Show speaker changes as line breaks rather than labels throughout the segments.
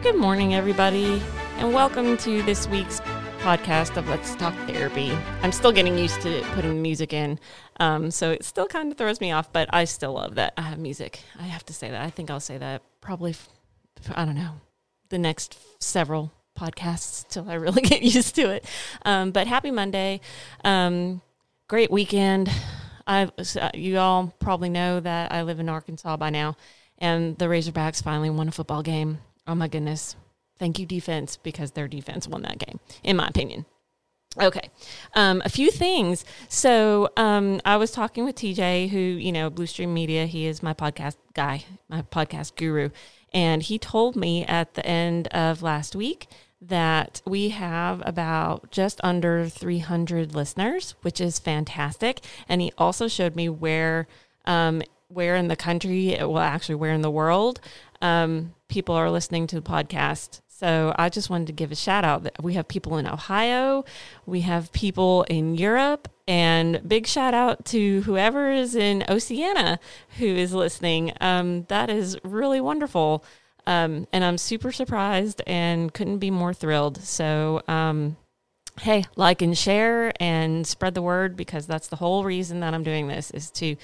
Good morning, everybody, and welcome to this week's podcast of Let's Talk Therapy. I'm still getting used to putting music in, um, so it still kind of throws me off, but I still love that I have music. I have to say that. I think I'll say that probably, I don't know, the next several podcasts till I really get used to it. Um, but happy Monday. Um, great weekend. I, you all probably know that I live in Arkansas by now, and the Razorbacks finally won a football game. Oh my goodness. Thank you, defense, because their defense won that game, in my opinion. Okay. Um, a few things. So um, I was talking with TJ, who, you know, Blue Stream Media, he is my podcast guy, my podcast guru. And he told me at the end of last week that we have about just under 300 listeners, which is fantastic. And he also showed me where, um, where in the country, well, actually, where in the world um, people are listening to the podcast. So I just wanted to give a shout out that we have people in Ohio, we have people in Europe, and big shout out to whoever is in Oceania who is listening. Um, that is really wonderful. Um, and I'm super surprised and couldn't be more thrilled. So, um, hey, like and share and spread the word because that's the whole reason that I'm doing this is to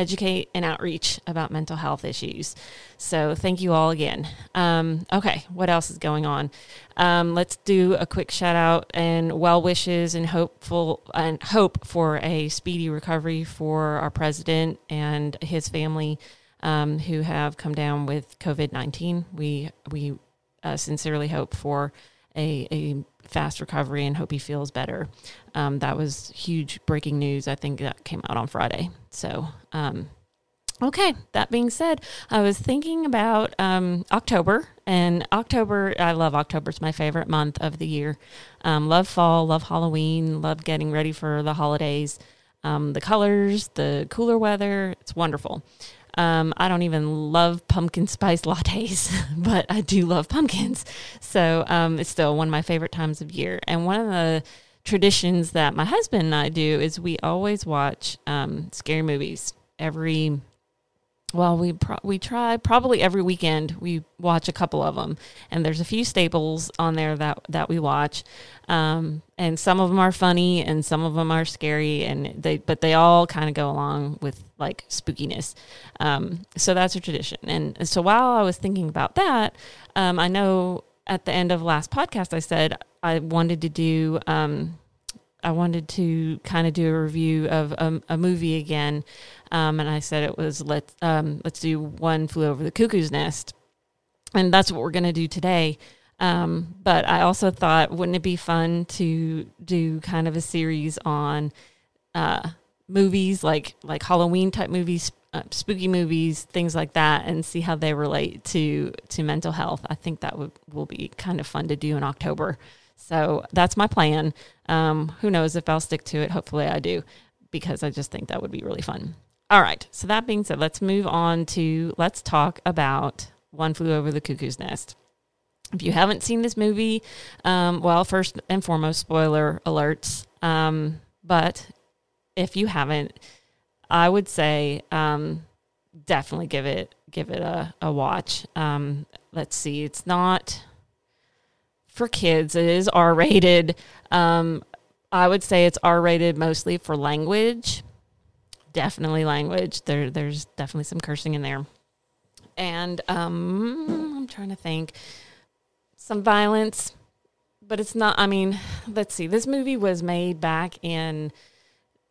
educate and outreach about mental health issues. So thank you all again. Um, okay, what else is going on? Um, let's do a quick shout out and well wishes and hopeful and hope for a speedy recovery for our president and his family um, who have come down with COVID nineteen. We we uh, sincerely hope for a, a fast recovery and hope he feels better. Um, that was huge breaking news. I think that came out on Friday. So, um, okay, that being said, I was thinking about um, October, and October, I love October. It's my favorite month of the year. Um, love fall, love Halloween, love getting ready for the holidays. Um, the colors, the cooler weather, it's wonderful. Um, I don't even love pumpkin spice lattes, but I do love pumpkins. So um, it's still one of my favorite times of year. And one of the traditions that my husband and I do is we always watch um, scary movies every well, we pro- we try probably every weekend. We watch a couple of them, and there's a few staples on there that that we watch, um, and some of them are funny, and some of them are scary, and they but they all kind of go along with like spookiness. Um, so that's a tradition. And so while I was thinking about that, um, I know at the end of last podcast I said I wanted to do um, I wanted to kind of do a review of a, a movie again, um, and I said it was let's um, let's do one flew over the cuckoo's nest, and that's what we're going to do today. Um, but I also thought, wouldn't it be fun to do kind of a series on uh, movies like like Halloween type movies, uh, spooky movies, things like that, and see how they relate to to mental health. I think that would will be kind of fun to do in October. So that's my plan. Um, who knows if I'll stick to it? Hopefully, I do because I just think that would be really fun. All right. So that being said, let's move on to let's talk about One Flew Over the Cuckoo's Nest. If you haven't seen this movie, um, well, first and foremost, spoiler alerts. Um, but if you haven't, I would say um, definitely give it give it a, a watch. Um, let's see, it's not for kids. It is R rated. Um, I would say it's R rated mostly for language. Definitely language. There, there's definitely some cursing in there, and um, I'm trying to think some violence, but it's not. I mean, let's see. This movie was made back in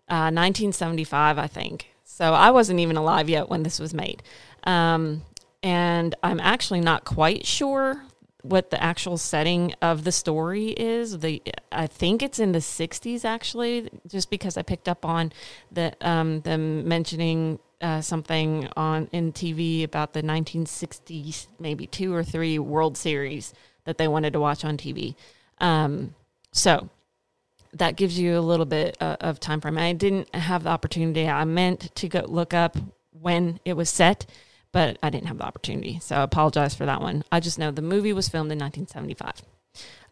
uh, 1975, I think. So I wasn't even alive yet when this was made. Um, and I'm actually not quite sure what the actual setting of the story is. The I think it's in the 60s actually, just because I picked up on the um, them mentioning uh, something on in TV about the 1960s, maybe two or three World Series that they wanted to watch on TV. Um, so that gives you a little bit uh, of time frame. I didn't have the opportunity. I meant to go look up when it was set but I didn't have the opportunity. So I apologize for that one. I just know the movie was filmed in 1975.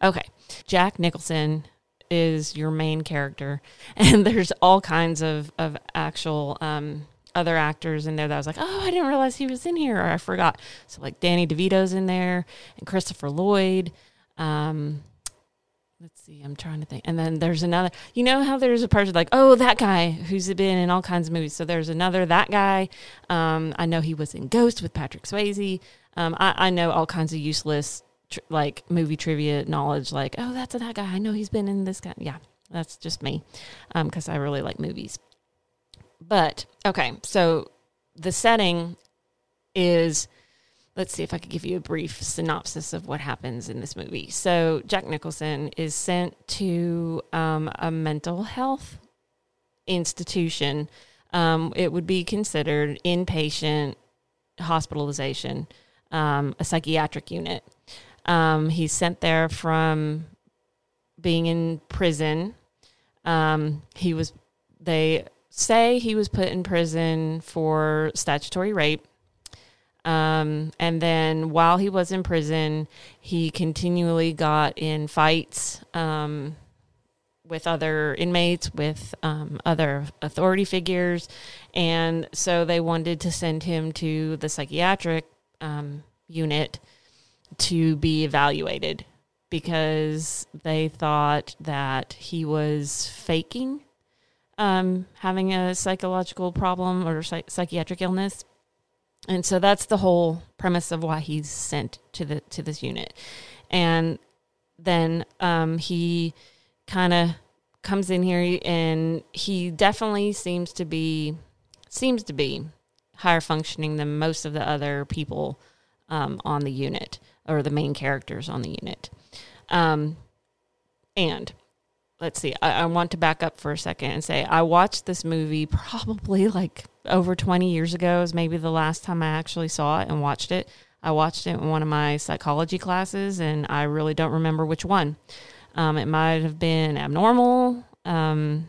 Okay. Jack Nicholson is your main character, and there's all kinds of, of actual um, other actors in there that I was like, oh, I didn't realize he was in here, or I forgot. So like Danny DeVito's in there and Christopher Lloyd. Um, let's see, I'm trying to think. And then there's another. You know how there's a person like, oh, that guy who's been in all kinds of movies. So there's another that guy. Um, I know he was in Ghost with Patrick Swayze. Um, I, I know all kinds of useless tr- like movie trivia knowledge. Like, oh, that's that guy. I know he's been in this guy. Yeah, that's just me because um, I really like movies. But okay, so the setting is let's see if I could give you a brief synopsis of what happens in this movie. So, Jack Nicholson is sent to um, a mental health institution. Um, it would be considered inpatient hospitalization, um, a psychiatric unit. Um, he's sent there from being in prison. Um, he was, they say he was put in prison for statutory rape. Um, and then while he was in prison, he continually got in fights um, with other inmates, with um, other authority figures. And so they wanted to send him to the psychiatric um, unit to be evaluated because they thought that he was faking um, having a psychological problem or psych- psychiatric illness. And so that's the whole premise of why he's sent to the to this unit. And then um, he kind of comes in here and he definitely seems to be seems to be higher functioning than most of the other people um, on the unit or the main characters on the unit. Um, and let's see, I, I, want to back up for a second and say I watched this movie probably like over 20 years ago, is maybe the last time I actually saw it and watched it. I watched it in one of my psychology classes, and I really don't remember which one. Um, it might have been abnormal, because um,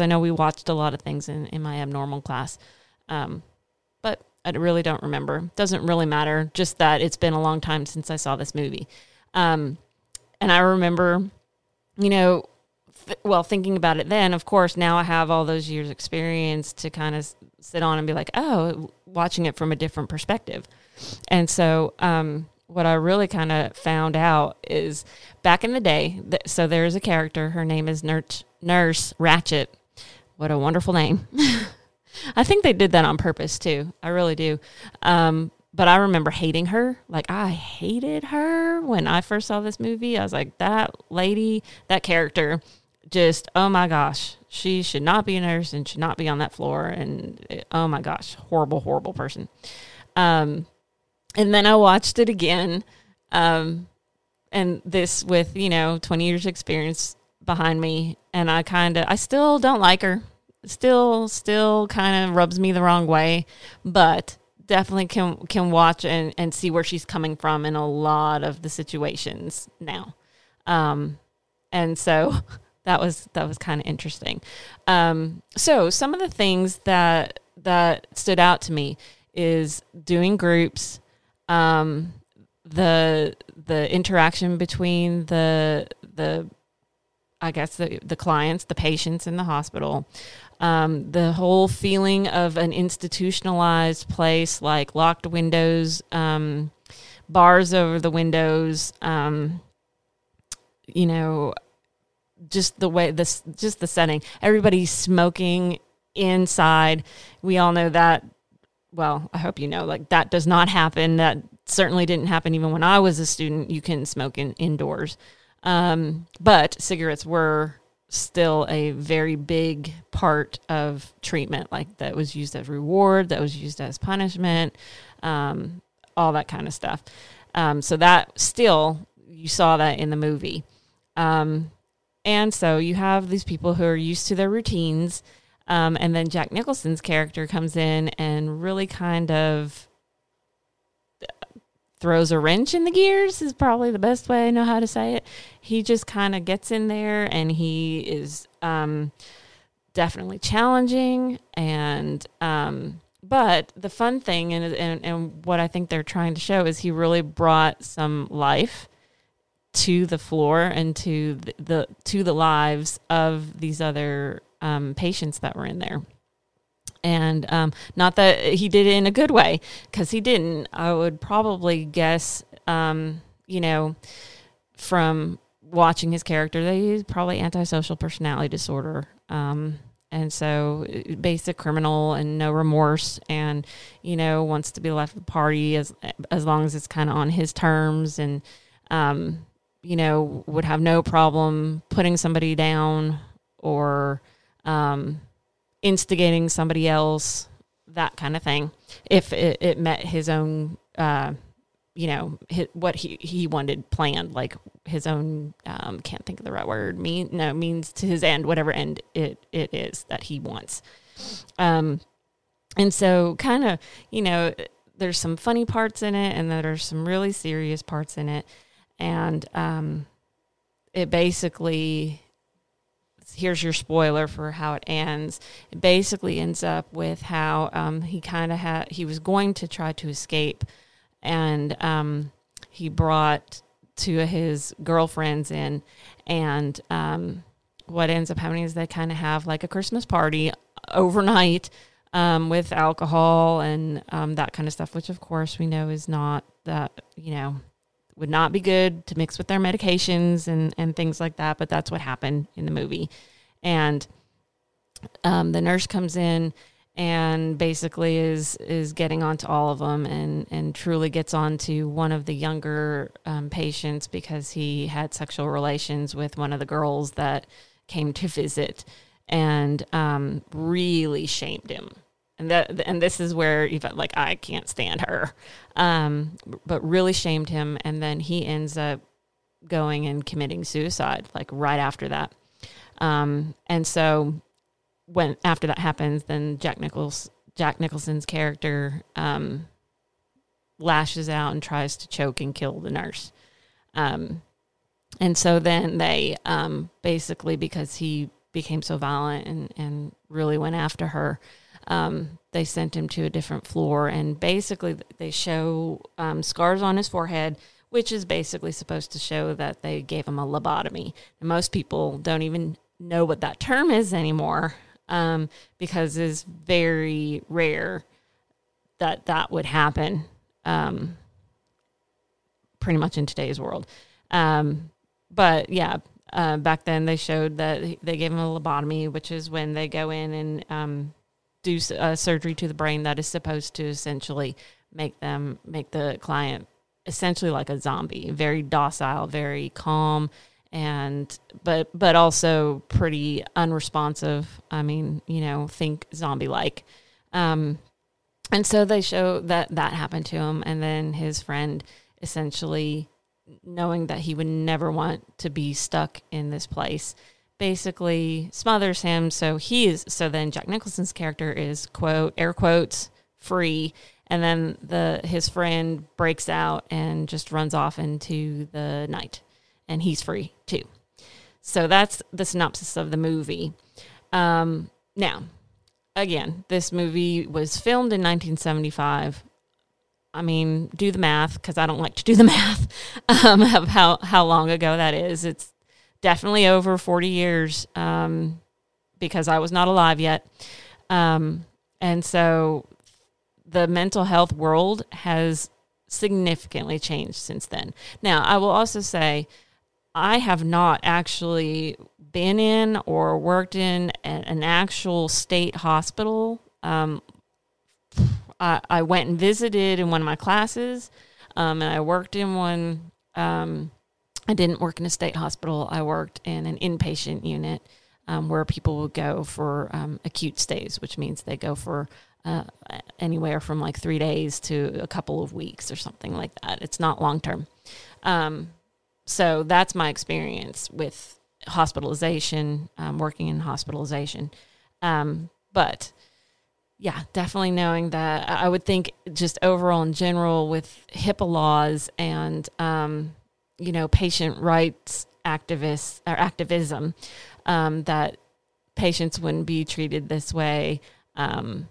I know we watched a lot of things in, in my abnormal class. Um, but I really don't remember. Doesn't really matter, just that it's been a long time since I saw this movie. Um, and I remember, you know, well, thinking about it then, of course, now I have all those years' experience to kind of sit on and be like, oh, watching it from a different perspective. And so, um, what I really kind of found out is back in the day, th- so there's a character, her name is Nurse, Nurse Ratched. What a wonderful name. I think they did that on purpose too. I really do. Um, but I remember hating her. Like I hated her when I first saw this movie. I was like, that lady, that character just oh my gosh she should not be a nurse and should not be on that floor. And it, oh my gosh horrible horrible person. Um and then i watched it again um and this with you know 20 years experience behind me. And i kind of i still don't like her. Still still kind of rubs me the wrong way. But definitely can can watch and and see where she's coming from in a lot of the situations now. Um and so that was that was kind of interesting. Um, so some of the things that that stood out to me is doing groups, um, the the interaction between the the I guess the the clients, the patients in the hospital, um, the whole feeling of an institutionalized place like locked windows, um, bars over the windows, um, you know, just the way this just the setting. Everybody's smoking inside. We all know that. Well i hope you know like that does not happen. That certainly didn't happen even when i was a student. You can smoke in indoors. Um, but cigarettes were still a very big part of treatment like that was used as reward that was used as punishment um, all that kind of stuff. Um, so that still you saw that in the movie. Um, and so you have these people who are used to their routines. Um, and then Jack Nicholson's character comes in and really kind of throws a wrench in the gears, is probably the best way I know how to say it. He just kind of gets in there and he is um, definitely challenging. And, um, but the fun thing and, and, and what I think they're trying to show is he really brought some life to the floor and to the, the to the lives of these other um, patients that were in there. And um, not that he did it in a good way, because he didn't. I would probably guess, um, you know, from watching his character that he's probably antisocial personality disorder. Um, and so basic criminal and no remorse and you know wants to be left of the party as as long as it's kind of on his terms and um, you know would have no problem putting somebody down or um, instigating somebody else that kind of thing. If it, it met his own uh, you know his, what he he wanted planned like his own um, can't think of the right word mean no means to his end whatever end it it is that he wants. Um and so kind of you know there's some funny parts in it and there are some really serious parts in it and um it basically here's your spoiler for how it ends. It basically ends up with how um, he kind of had he was going to try to escape and um, he brought two of his girlfriends in, and um, what ends up happening is they kind of have like a Christmas party overnight um, with alcohol and um, that kind of stuff, which of course we know is not that you know would not be good to mix with their medications and and things like that. But that's what happened in the movie, and um, the nurse comes in and basically is is getting onto all of them and and truly gets onto one of the younger um, patients because he had sexual relations with one of the girls that came to visit and um, really shamed him and that and this is where you felt like I can't stand her. Um, but really shamed him. And then he ends up going and committing suicide like right after that. Um, and so when after that happens, then Jack Nichols Jack Nicholson's character um, lashes out and tries to choke and kill the nurse. Um, and so then they um, basically because he became so violent and, and really went after her, um, they sent him to a different floor and basically they show um, scars on his forehead which is basically supposed to show that they gave him a lobotomy. And most people don't even know what that term is anymore um, because it's very rare that that would happen um, pretty much in today's world. Um, but yeah, uh, back then they showed that they gave him a lobotomy, which is when they go in and um, do uh, surgery to the brain that is supposed to essentially make them make the client essentially like a zombie, very docile, very calm, and but but also pretty unresponsive. I mean, you know, think zombie like. Um, and so they show that that happened to him, and then his friend essentially knowing that he would never want to be stuck in this place basically smothers him so he is so then jack nicholson's character is quote air quotes free and then the his friend breaks out and just runs off into the night and he's free too. So that's the synopsis of the movie. Um, now, again, this movie was filmed in 1975. I mean, do the math because I don't like to do the math um, of how, how long ago that is. It's definitely over 40 years um, because I was not alive yet. Um, and so the mental health world has significantly changed since then. Now, I will also say I have not actually been in or worked in an actual state hospital. Um, I, I, went and visited in one of my classes, um, and I worked in one. I didn't work in a state hospital. I worked in an inpatient unit um, where people would go for um, acute stays, which means they go for uh, anywhere from like three days to a couple of weeks or something like that. It's not long term. Um, so that's my experience with hospitalization, um, working in hospitalization. Um, but yeah, definitely knowing that I would think just overall in general with HIPAA laws and, um, you know, patient rights activists or activism, um, that patients wouldn't be treated this way. Um,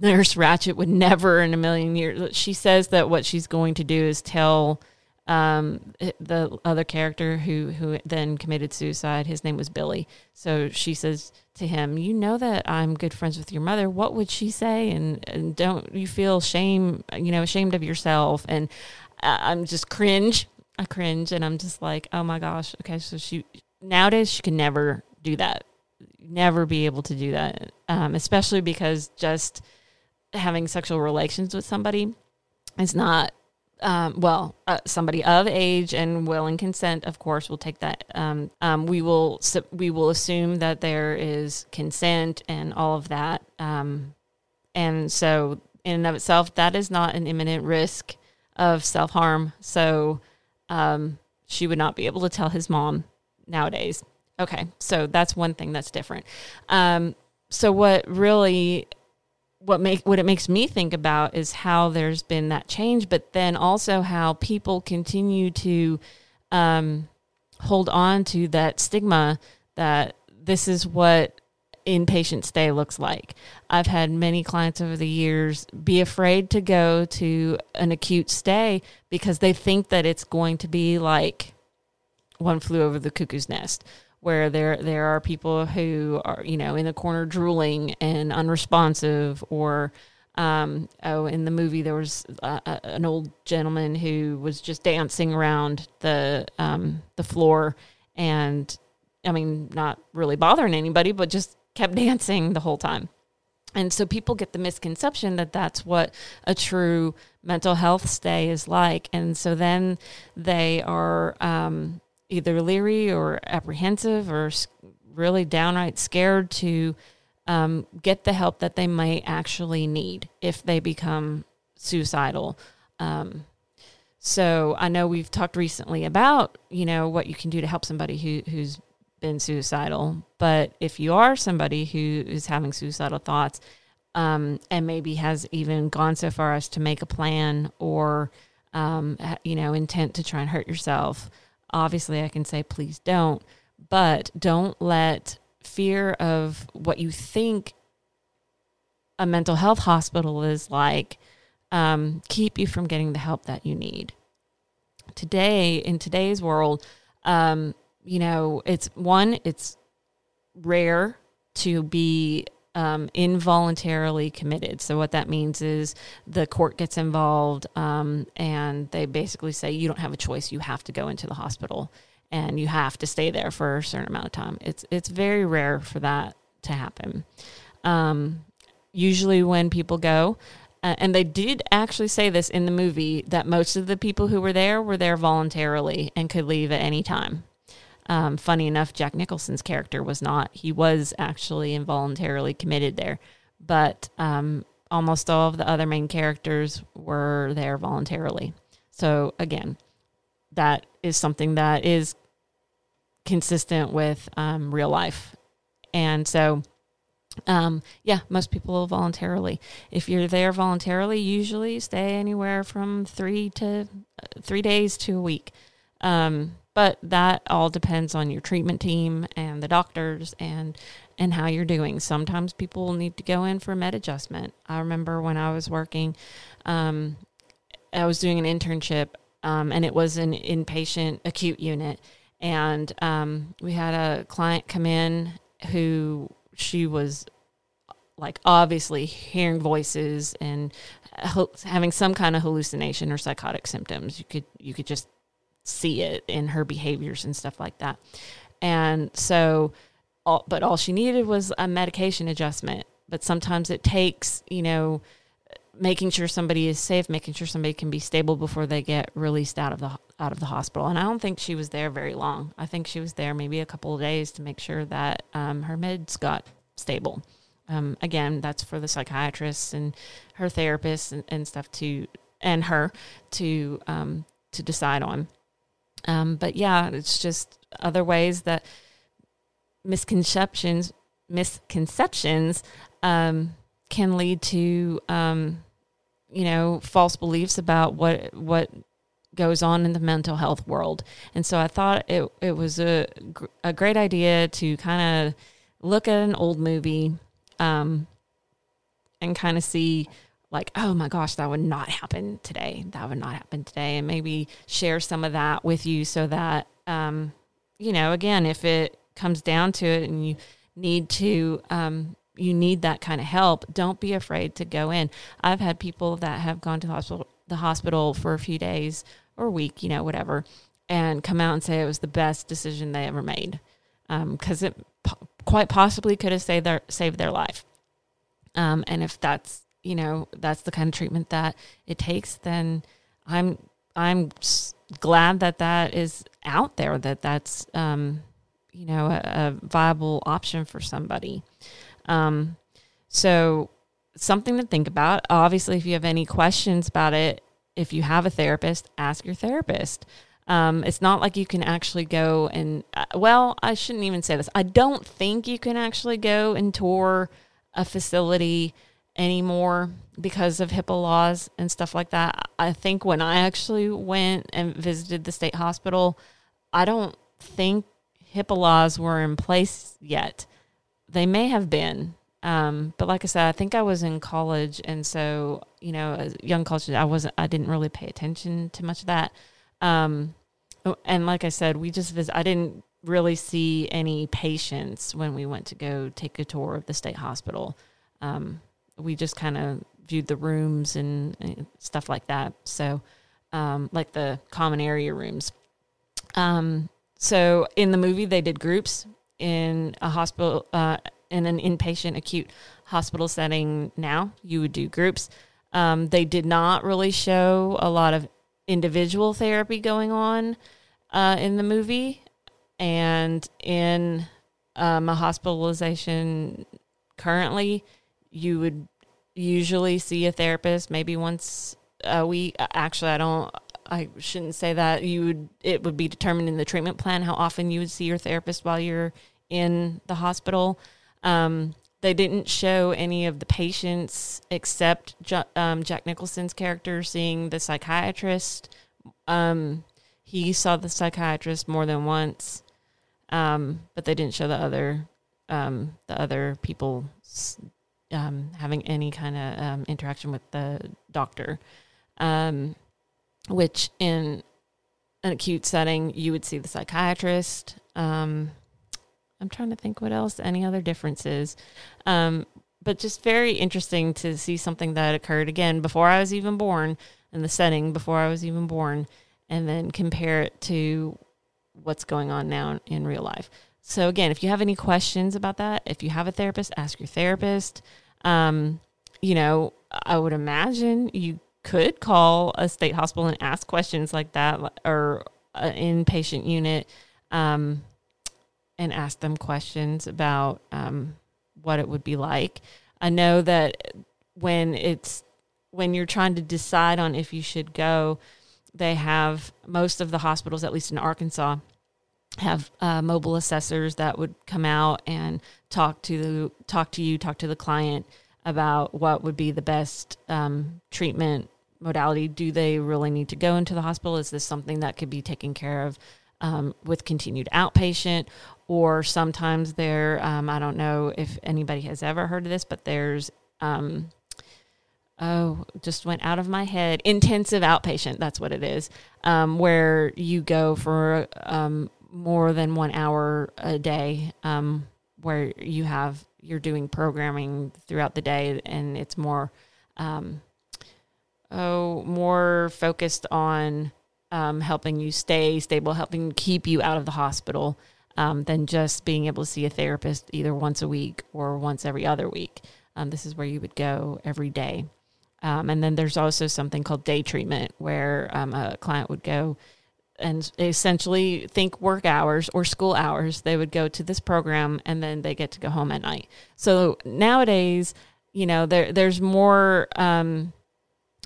Nurse Ratched would never in a million years. She says that what she's going to do is tell um, the other character who who then committed suicide, his name was Billy. So she says to him, "You know that I'm good friends with your mother. What would she say? And, and don't you feel shame? You know, ashamed of yourself?" And I'm just cringe. I cringe, and I'm just like, "Oh my gosh." Okay, so she nowadays she can never do that, never be able to do that, um, especially because just having sexual relations with somebody is not um, well, uh, somebody of age and willing consent, of course, we'll take that. Um, um, we will we will assume that there is consent and all of that, um, and so in and of itself, that is not an imminent risk of self harm. So um, she would not be able to tell his mom nowadays. Okay, so that's one thing that's different. Um, so what really what make what it makes me think about is how there's been that change, but then also how people continue to um, hold on to that stigma that this is what inpatient stay looks like. I've had many clients over the years be afraid to go to an acute stay because they think that it's going to be like one flew over the cuckoo's nest where there there are people who are you know in the corner drooling and unresponsive or um, oh in the movie there was an old gentleman who was just dancing around the um, the floor and I mean not really bothering anybody but just kept dancing the whole time and so people get the misconception that that's what a true mental health stay is like and so then they are um, either leery or apprehensive or really downright scared to um, get the help that they might actually need if they become suicidal. Um, so I know we've talked recently about you know what you can do to help somebody who who's been suicidal, but if you are somebody who is having suicidal thoughts um, and maybe has even gone so far as to make a plan or um, you know intent to try and hurt yourself obviously I can say, please don't, but don't let fear of what you think a mental health hospital is like um, keep you from getting the help that you need. Today, in today's world, um, you know, it's one, it's rare to be um, involuntarily committed. So what that means is the court gets involved, um, and they basically say you don't have a choice; you have to go into the hospital, and you have to stay there for a certain amount of time. It's it's very rare for that to happen. Um, usually, when people go, uh, and they did actually say this in the movie that most of the people who were there were there voluntarily and could leave at any time. Um, funny enough, Jack Nicholson's character was not. He was actually involuntarily committed there, but um, almost all of the other main characters were there voluntarily. So again, that is something that is consistent with um, real life, and so. Um, yeah, most people voluntarily. If you're there voluntarily, usually stay anywhere from three to uh, three days to a week. Um, but that all depends on your treatment team and the doctors and and how you're doing. Sometimes people need to go in for med adjustment. I remember when I was working, um, I was doing an internship, um, and it was an inpatient acute unit, and um, we had a client come in who she was like obviously hearing voices and having some kind of hallucination or psychotic symptoms. You could you could just see it in her behaviors and stuff like that. And so, all, but all she needed was a medication adjustment. But sometimes it takes, you know, making sure somebody is safe, making sure somebody can be stable before they get released out of the out of the hospital. And I don't think she was there very long. I think she was there maybe a couple of days to make sure that um, her meds got stable. Um, again, that's for the psychiatrists and her therapists and, and stuff to and her to um, to decide on. Um, but yeah, it's just other ways that misconceptions misconceptions um, can lead to um, you know false beliefs about what what goes on in the mental health world. And so I thought it it was a a great idea to kind of look at an old movie um, and kind of see like, oh my gosh, that would not happen today. That would not happen today. And maybe share some of that with you so that, um, you know, again, if it comes down to it and you need to, um, you need that kind of help, don't be afraid to go in. I've had people that have gone to the hospital, the hospital for a few days or a week, you know, whatever, and come out and say it was the best decision they ever made because um, it po- quite possibly could have saved their saved their life. Um, and if that's you know that's the kind of treatment that it takes, then I'm I'm glad that that is out there. That that's um, you know a, a, viable option for somebody. Um, so something to think about. Obviously, if you have any questions about it, if you have a therapist, ask your therapist. Um, it's not like you can actually go and, uh, well, I shouldn't even say this. I don't think you can actually go and tour a facility anymore because of HIPAA laws and stuff like that. I think when I actually went and visited the state hospital, I don't think HIPAA laws were in place yet. They may have been. Um, but like I said, I think I was in college, and so you know, as young college, I wasn't, I didn't really pay attention to much of that. Um, oh, and like I said, we just visit. I didn't really see any patients when we went to go take a tour of the state hospital. Um, we just kind of viewed the rooms and, and, stuff like that. So, um, like the common area rooms. Um, so in the movie, they did groups in a hospital, uh, in an inpatient acute hospital setting. Now you would do groups. Um, they did not really show a lot of individual therapy going on uh, in the movie, and in um, a hospitalization currently, you would usually see a therapist maybe once a week. Actually, I don't. I shouldn't say that. You would. It would be determined in the treatment plan how often you would see your therapist while you're in the hospital. Um, they didn't show any of the patients except um, Jack Nicholson's character seeing the psychiatrist. Um, he saw the psychiatrist more than once, um, but they didn't show the other um, the other people um, having any kind of um, interaction with the doctor. which in an acute setting, you would see the psychiatrist. Um, I'm trying to think what else, any other differences. Um, but just very interesting to see something that occurred again before I was even born in the setting before I was even born, and then compare it to what's going on now in real life. So, again, if you have any questions about that, if you have a therapist, ask your therapist. Um, you know, I would imagine you could call a state hospital and ask questions like that or an inpatient unit. Um, and ask them questions about um, what it would be like. I know that when it's when you're trying to decide on if you should go, they have most of the hospitals, at least in Arkansas, have uh, mobile assessors that would come out and talk to talk to you, talk to the client about what would be the best um, treatment modality. Do they really need to go into the hospital? Is this something that could be taken care of um, with continued outpatient, or sometimes there, um, I don't know if anybody has ever heard of this, but there's, um, oh, just went out of my head, intensive outpatient. That's what it is, um, where you go for um, more than one hour a day, um, where you have you're doing programming throughout the day, and it's more, oh, more focused on um, helping you stay stable, helping keep you out of the hospital, um, than just being able to see a therapist either once a week or once every other week. Um, this is where you would go every day. Um, and then there's also something called day treatment, where um, a client would go and essentially think work hours or school hours. They would go to this program and then they get to go home at night. So nowadays, you know, there there's more um,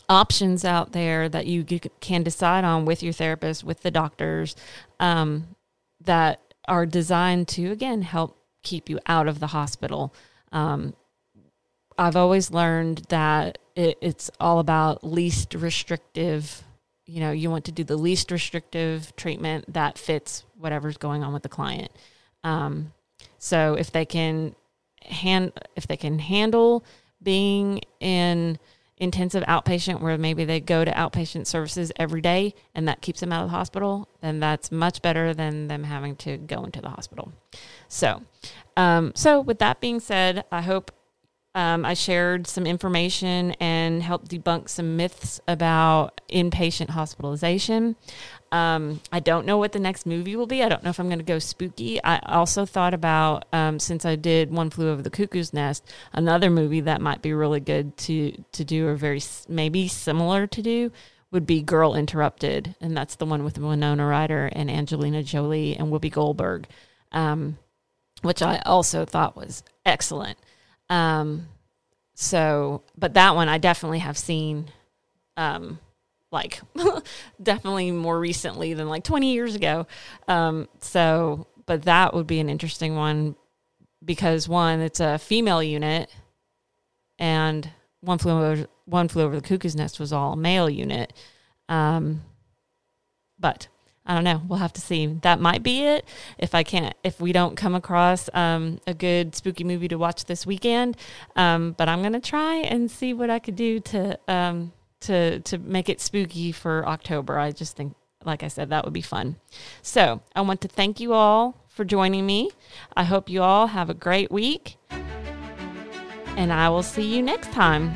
options out there that you can decide on with your therapist, with the doctors, um, that are designed to, again, help keep you out of the hospital. Um, I've always learned that it, it's all about least restrictive. You know, you want to do the least restrictive treatment that fits whatever's going on with the client. Um, so if they can hand, if they can handle being in intensive outpatient where maybe they go to outpatient services every day and that keeps them out of the hospital, then that's much better than them having to go into the hospital. So, um, so with that being said, I hope um, I shared some information and helped debunk some myths about inpatient hospitalization. Um, I don't know what the next movie will be. I don't know if I'm going to go spooky. I also thought about um, since I did One Flew Over the Cuckoo's Nest, another movie that might be really good to to do or very maybe similar to do would be Girl Interrupted, and that's the one with Winona Ryder and Angelina Jolie and Whoopi Goldberg, um, which I also thought was excellent. Um, so, but that one I definitely have seen, um, like definitely more recently than like 20 years ago. Um, so, but that would be an interesting one because one, it's a female unit and one flew over, one flew over the cuckoo's nest was all male unit. Um, but I don't know. We'll have to see. That might be it. If I can't, if we don't come across um, a good spooky movie to watch this weekend, um, but I'm gonna try and see what I could do to um, to to make it spooky for October. I just think, like I said, that would be fun. So I want to thank you all for joining me. I hope you all have a great week, and I will see you next time.